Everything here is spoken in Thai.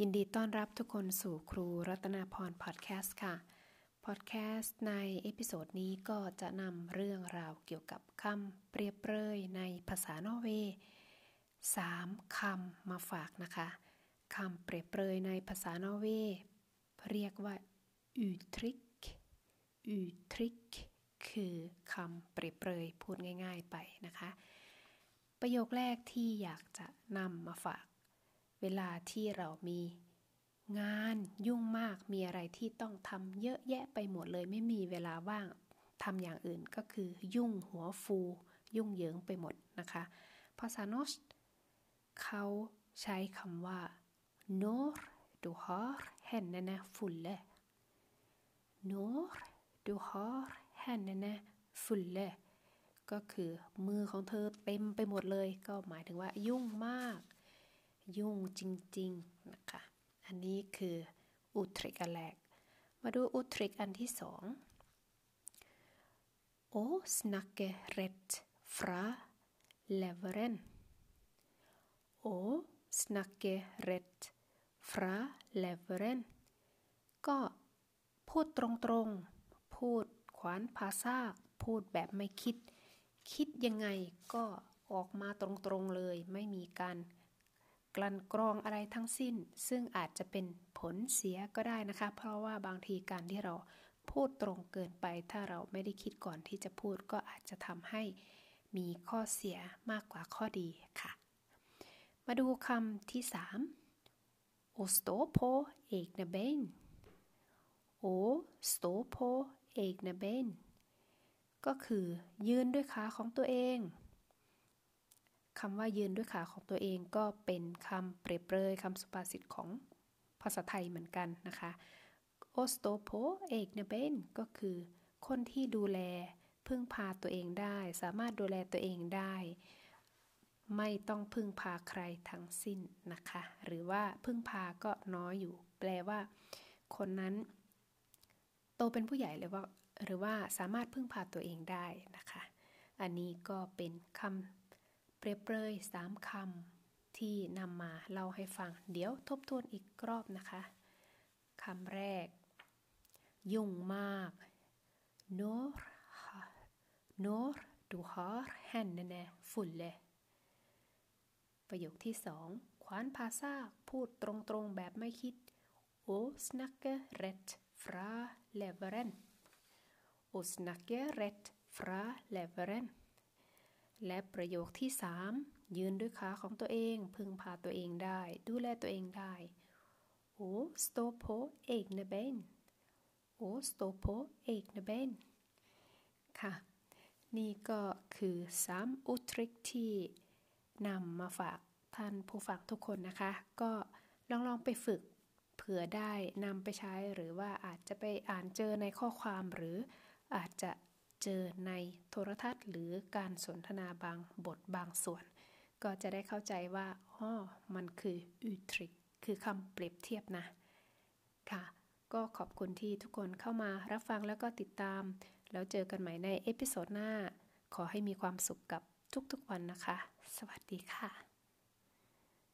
ยินดีต้อนรับทุกคนสู่ครูรัตนาพรพอดแคสต์ค่ะ พอดแคสต์ใน episode นี้ก็จะนำเรื่องราวเกี่ยวกับคำเปรียบเปรยในภาษานอร์เวย์สามคำมาฝากนะคะ คำเปรียบเปรยในภาษานอร์เวย์เรียกว่า uttrykk uttrykk คือคำเปรียบเปรยพูดง่าย ๆไปนะคะ ประโยคแรกที่อยากจะนำมาฝาก เวลาที่เรามีงานยุ่งมากมีอะไรที่ต้องทำเยอะแยะไปหมดเลยไม่มีเวลาว่างทำอย่างอื่นก็คือยุ่งหัวฟู ยุ่งเหยิงไปหมดนะคะภาษาโนสเขาใช้คำว่า når du har hendene fulle når du har hendene fulle ก็คือมือของเธอเต็มไปหมดเลย ก็หมายถึงว่ายุ่งมาก ยุ่งจริงๆนะคะ อันนี้คืออุทริกอันแรก มาดูอุทริกอันที่สองโอสนักเกเรตฟราเลเวเรนโอสนักเกเรตฟราเลเวเรนก็พูดตรงๆ พูดขวานภาษาพูดแบบไม่คิด คิดยังไงก็ออกมาตรงๆเลย ไม่มีการ กลั่นกรองอะไรทั้งสิ้น ซึ่งอาจจะเป็นผลเสียก็ได้นะคะ เพราะว่าบางทีการที่เราพูดตรงเกินไป ถ้าเราไม่ได้คิดก่อนที่จะพูดก็อาจจะทำให้มีข้อเสียมากกว่าข้อดีค่ะ มาดูคำที่สามå stå på egne ben å stå på egne ben ก็คือยืนด้วยขาของตัวเอง คำว่ายืนด้วยขาของตัวเองก็เป็นคำเปรียบเปรยคำสุภาษิตของภาษาไทยเหมือนกันนะคะ å stå på egne ben ก็คือ คนที่ดูแลพึ่งพาตัวเองได้ สามารถดูแลตัวเองได้ ไม่ต้องพึ่งพาใครทั้งสิ้นนะคะ หรือว่าพึ่งพาก็น้อยอยู่ แปลว่า คนนั้น โตเป็นผู้ใหญ่เลยว่า หรือว่าสามารถพึ่งพาตัวเองได้นะคะ อันนี้ก็เป็นคำ เปรียบเปรยสามคำที่นำมาเล่าให้ฟัง เดี๋ยวทบทวนอีกรอบนะคะคำแรก ยุ่งมาก når når du har hendene fulle ประโยคที่สองขวานภาษาพูดตรงๆแบบไม่คิด å snakke rett fra leveren å snakke rett fra leveren และประโยคที่สามยืนด้วยขาของตัวเอง พึ่งพาตัวเองได้ ดูแลตัวเองได้ โอ้สโตโพเอกเนเบนโอ้สโตโพเอกเนเบนค่ะ นี่ก็คือสามอุทริกที่นำมาฝากท่านผู้ฟังทุกคนนะคะ ก็ลองลองไปฝึกเผื่อได้นำไปใช้หรือว่าอาจจะไปอ่านเจอในข้อความหรืออาจจะ เจอในโทรทัศน์หรือการสนทนาบางบทบางส่วน ก็จะได้เข้าใจว่าอ๋อมันคือuttrykk คือคำเปรียบเทียบนะ ค่ะ ก็ขอบคุณที่ทุกคนเข้ามารับฟังแล้วก็ติดตาม แล้วเจอกันใหม่ใน episode หน้า ขอให้มีความสุขกับทุกๆวันนะคะ สวัสดีค่ะ